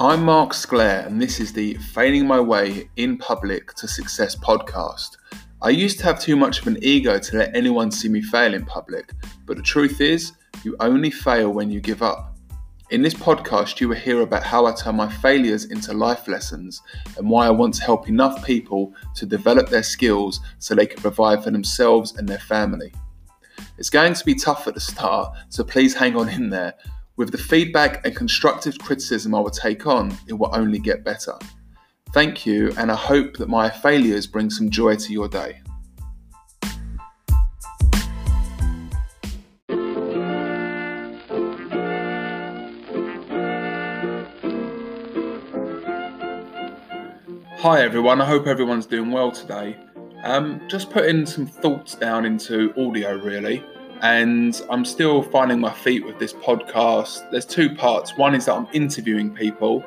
I'm Mark Sclair, and this is the Failing My Way in Public to Success podcast. I used to have too much of an ego to let anyone see me fail in public, but the truth is, you only fail when you give up. In this podcast, you will hear about how I turn my failures into life lessons and why I want to help enough people to develop their skills so they can provide for themselves and their family. It's going to be tough at the start, so please hang on in there. With the feedback and constructive criticism I will take on, it will only get better. Thank you, and I hope that my failures bring some joy to your day. Hi everyone, I hope everyone's doing well today. Um, just putting some thoughts down into audio really, and I'm still finding my feet with this podcast. There's two parts. One is that I'm interviewing people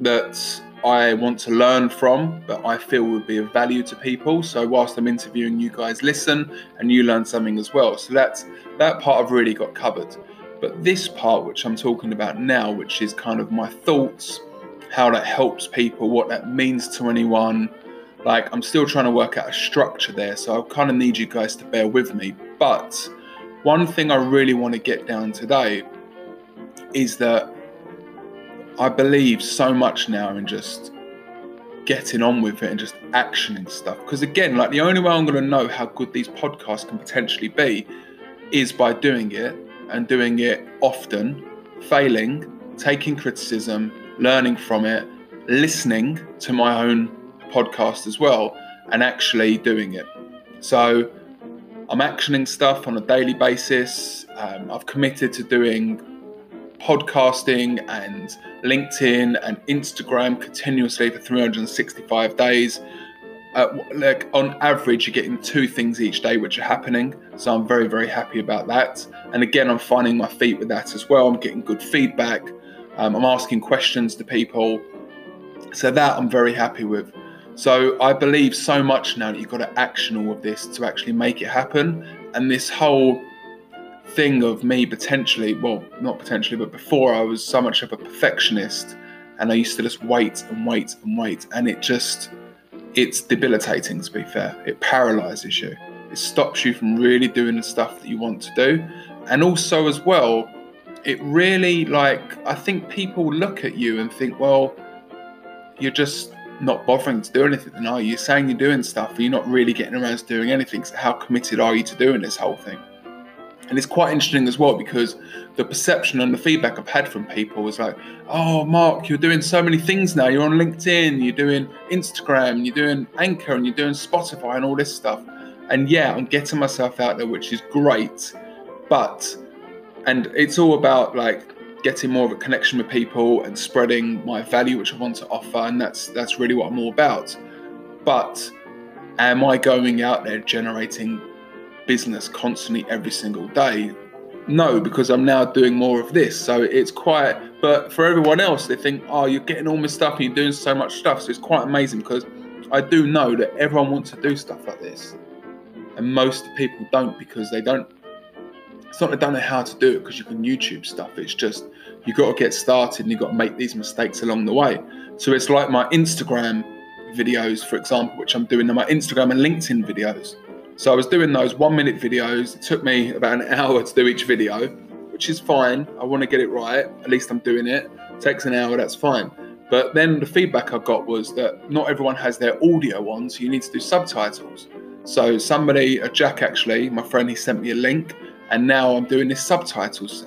that I want to learn from, but I feel would be of value to people. So whilst I'm interviewing, you guys listen and you learn something as well. So that's that part I've really got covered. But this part, which I'm talking about now, which is kind of my thoughts, how that helps people, what that means to anyone. Like I'm still trying to work out a structure there, so I kind of need you guys to bear with me. But one thing I really want to get down today is that I believe so much now in just getting on with it and just actioning stuff. Because again, like the only way I'm going to know how good these podcasts can potentially be is by doing it and doing it often, failing, taking criticism, learning from it, listening to my own podcast as well, and actually doing it. So I'm actioning stuff on a daily basis. Um, I've committed to doing podcasting and LinkedIn and Instagram continuously for 365 days. Uh, like on average, you're getting two things each day which are happening. So I'm very, very happy about that. And again, I'm finding my feet with that as well. I'm getting good feedback. Um, I'm asking questions to people. So that I'm very happy with. So I believe so much now that you've got to action all of this to actually make it happen. And this whole thing of me potentially, well, not potentially, but before I was so much of a perfectionist and I used to just wait and wait and wait. And it just, it's debilitating to be fair. It paralyzes you, it stops you from really doing the stuff that you want to do. And also, as well, it really, like, I think people look at you and think, well, you're just not bothering to do anything, then are you? You're saying you're doing stuff, you're not really getting around to doing anything. So, how committed are you to doing this whole thing? And it's quite interesting as well because the perception and the feedback I've had from people was like, oh, Mark, you're doing so many things now. You're on LinkedIn, you're doing Instagram, you're doing Anchor, and you're doing Spotify and all this stuff. And yeah, I'm getting myself out there, which is great. But, and it's all about like getting more of a connection with people and spreading my value, which I want to offer. And that's, that's really what I'm all about. But am I going out there generating business constantly every single day. No, because I'm now doing more of this. So it's quite, but for everyone else, they think, oh, you're getting all this stuff and you're doing so much stuff. So it's quite amazing because I do know that everyone wants to do stuff like this. And most people don't because they don't, it's not they don't know how to do it because you can YouTube stuff. It's just, you've got to get started and you've got to make these mistakes along the way. So it's like my Instagram videos, for example, which I'm doing, my Instagram and LinkedIn videos so I was doing those one minute videos. It took me about an hour to do each video, which is fine. I want to get it right. At least I'm doing it. it takes an hour, that's fine. But then the feedback I got was that not everyone has their audio on, so you need to do subtitles. So somebody, a Jack actually, my friend, he sent me a link, and now I'm doing this subtitles.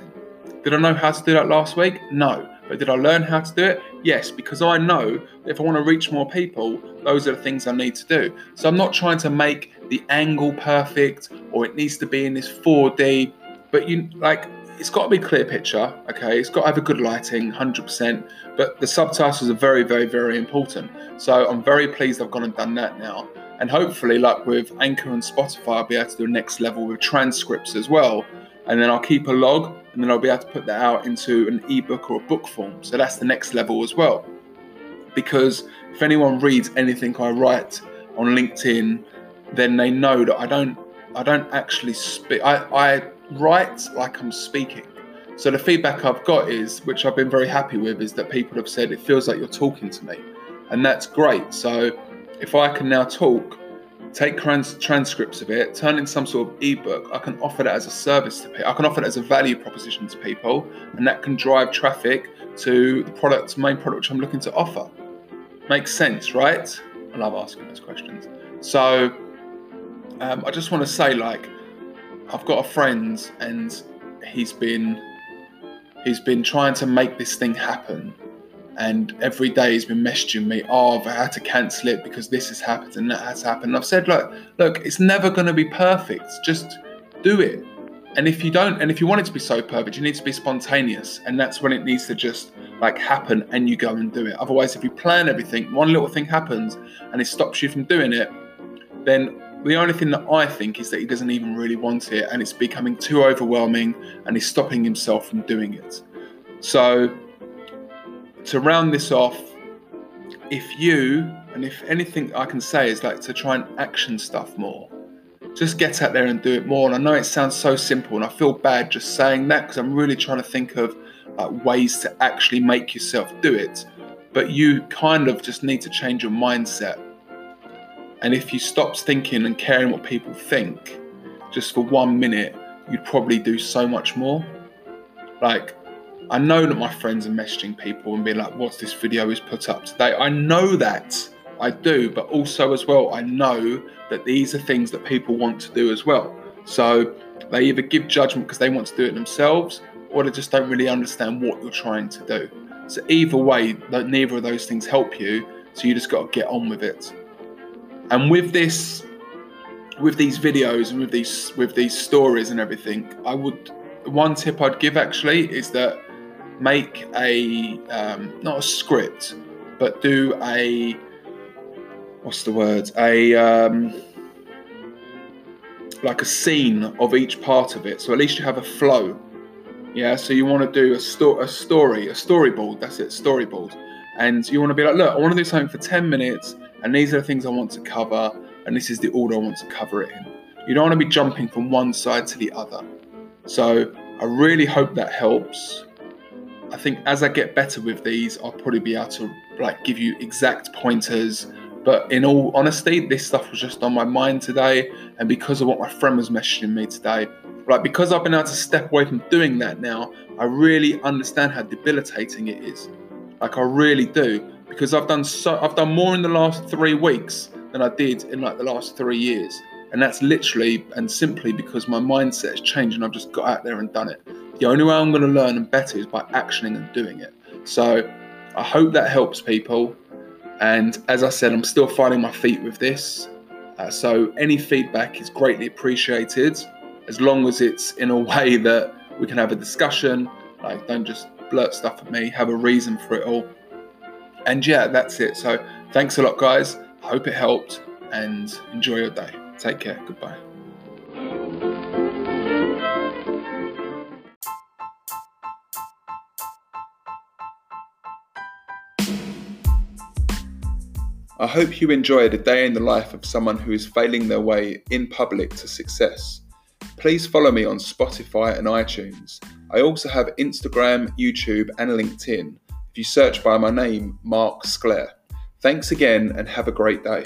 Did I know how to do that last week? No. But did I learn how to do it? Yes, because I know if I want to reach more people, those are the things I need to do. So I'm not trying to make the angle perfect or it needs to be in this 4D, but you like it's got to be clear picture, okay? It's got to have a good lighting, 100%. But the subtitles are very, very, very important. So I'm very pleased I've gone and done that now. And hopefully, like with Anchor and Spotify, I'll be able to do next level with transcripts as well. And then I'll keep a log and then I'll be able to put that out into an ebook or a book form. So that's the next level as well. Because if anyone reads anything I write on LinkedIn, then they know that I don't I don't actually speak. I, I write like I'm speaking. So the feedback I've got is, which I've been very happy with, is that people have said it feels like you're talking to me, and that's great. So if I can now talk, take trans- transcripts of it, turn it into some sort of ebook, I can offer that as a service to people. I can offer that as a value proposition to people, and that can drive traffic to the product, main product which I'm looking to offer. Makes sense, right? I love asking those questions. So um, I just want to say, like, I've got a friend, and he's been he's been trying to make this thing happen. And every day he's been messaging me, oh, I've had to cancel it because this has happened and that has happened. And I've said, look, look, it's never going to be perfect. Just do it. And if you don't, and if you want it to be so perfect, you need to be spontaneous. And that's when it needs to just like happen and you go and do it. Otherwise, if you plan everything, one little thing happens and it stops you from doing it, then the only thing that I think is that he doesn't even really want it and it's becoming too overwhelming and he's stopping himself from doing it. So, to round this off, if you, and if anything I can say is like to try and action stuff more, just get out there and do it more. And I know it sounds so simple and I feel bad just saying that because I'm really trying to think of like ways to actually make yourself do it. But you kind of just need to change your mindset and if you stopped thinking and caring what people think just for one minute, you'd probably do so much more. Like, I know that my friends are messaging people and being like, what's this video is put up today? I know that. I do, but also as well, I know that these are things that people want to do as well. So they either give judgment because they want to do it themselves or they just don't really understand what you're trying to do. So either way, neither of those things help you. So you just got to get on with it. And with this, with these videos and with these with these stories and everything, I would one tip I'd give actually is that make a um, not a script, but do a what's the word a um, like a scene of each part of it. So at least you have a flow. Yeah. So you want to do a, sto- a story, a storyboard. That's it, storyboard. And you want to be like, look, I want to do something for ten minutes and these are the things I want to cover, and this is the order I want to cover it in. You don't want to be jumping from one side to the other. So I really hope that helps. I think as I get better with these, I'll probably be able to like give you exact pointers. But in all honesty, this stuff was just on my mind today, and because of what my friend was messaging me today, like because I've been able to step away from doing that now, I really understand how debilitating it is. Like I really do because I've done so I've done more in the last three weeks than I did in like the last three years. And that's literally and simply because my mindset has changed and I've just got out there and done it. The only way I'm going to learn and better is by actioning and doing it. So I hope that helps people. And as I said, I'm still finding my feet with this. Uh, so any feedback is greatly appreciated as long as it's in a way that we can have a discussion. Like, don't just blurt stuff at me, have a reason for it all. And yeah, that's it. So thanks a lot, guys. I hope it helped and enjoy your day. Take care. Goodbye. I hope you enjoyed a day in the life of someone who is failing their way in public to success. Please follow me on Spotify and iTunes. I also have Instagram, YouTube, and LinkedIn if you search by my name, Mark Sclair. Thanks again and have a great day.